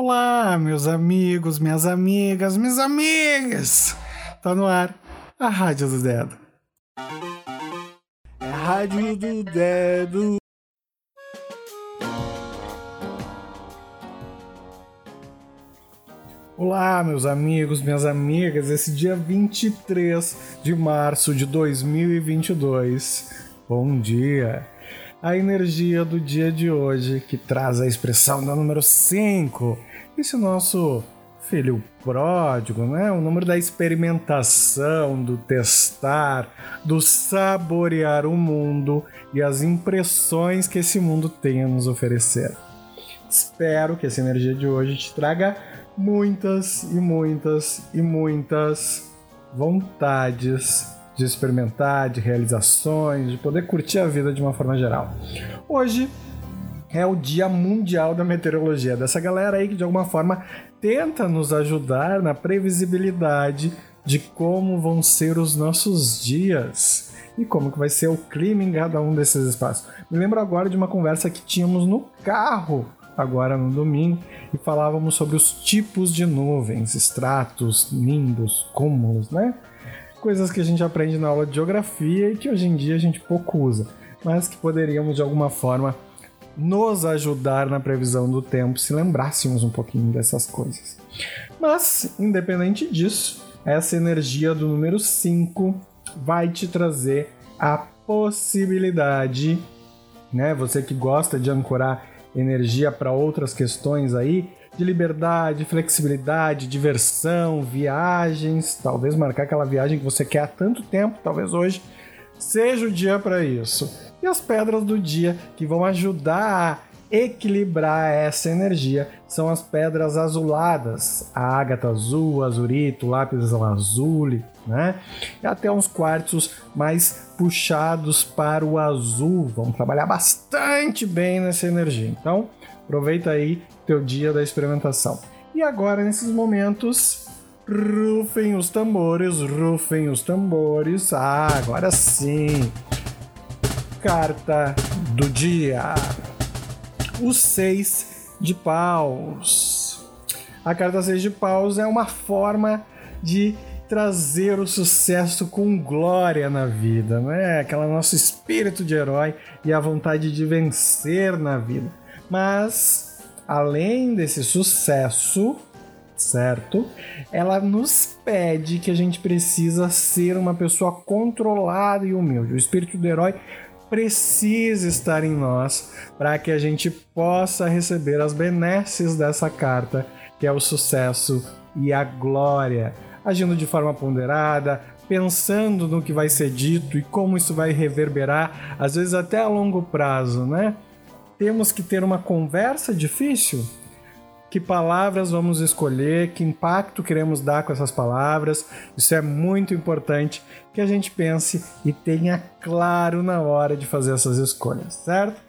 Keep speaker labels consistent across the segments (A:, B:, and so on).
A: Olá, meus amigos, minhas amigas, minhas amigas! Tá no ar a Rádio do Dedo.
B: É a Rádio do Dedo.
A: Olá, meus amigos, minhas amigas, esse dia 23 de março de 2022. Bom dia! A energia do dia de hoje, que traz a expressão do número 5, esse nosso filho pródigo, né? O número da experimentação, do testar, do saborear o mundo e as impressões que esse mundo tem a nos oferecer. Espero que essa energia de hoje te traga muitas e muitas e muitas vontades de experimentar, de realizações, de poder curtir a vida de uma forma geral. Hoje é o Dia Mundial da Meteorologia, dessa galera aí que de alguma forma tenta nos ajudar na previsibilidade de como vão ser os nossos dias e como que vai ser o clima em cada um desses espaços. Me lembro agora de uma conversa que tínhamos no carro agora no domingo e falávamos sobre os tipos de nuvens, estratos, nimbos, cúmulos, né? Coisas que a gente aprende na aula de geografia e que hoje em dia a gente pouco usa, mas que poderíamos de alguma forma nos ajudar na previsão do tempo se lembrássemos um pouquinho dessas coisas. Mas, independente disso, essa energia do número 5 vai te trazer a possibilidade, né? Você que gosta de ancorar energia para outras questões aí, de liberdade, flexibilidade, diversão, viagens, talvez marcar aquela viagem que você quer há tanto tempo, talvez hoje seja o dia para isso. E as pedras do dia que vão ajudar equilibrar essa energia são as pedras azuladas, a ágata azul, azurito, lápis lazuli, né? E até uns quartos mais puxados para o azul. Vamos trabalhar bastante bem nessa energia. Então, aproveita aí teu dia da experimentação. E agora, nesses momentos, rufem os tambores, rufem os tambores. Ah, agora sim! Carta do dia: O Seis de Paus. A carta Seis de Paus é uma forma de trazer o sucesso com glória na vida, né? Aquela nosso espírito de herói e a vontade de vencer na vida. Mas além desse sucesso, certo? Ela nos pede que a gente precisa ser uma pessoa controlada e humilde. O espírito do herói precisa estar em nós para que a gente possa receber as benesses dessa carta, que é o sucesso e a glória agindo de forma ponderada, pensando no que vai ser dito e como isso vai reverberar, às vezes até a longo prazo, né? Temos que ter uma conversa difícil? Que palavras vamos escolher? Que impacto queremos dar com essas palavras? Isso é muito importante que a gente pense e tenha claro na hora de fazer essas escolhas, certo?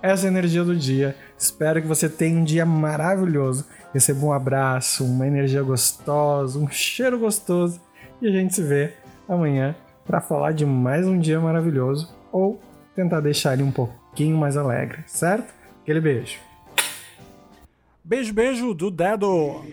A: Essa é a energia do dia. Espero que você tenha um dia maravilhoso receba um abraço, uma energia gostosa, um cheiro gostoso e a gente se vê amanhã para falar de mais um dia maravilhoso ou tentar deixar ele um pouquinho mais alegre, certo? Aquele beijo.
B: Beijo, beijo do dedo.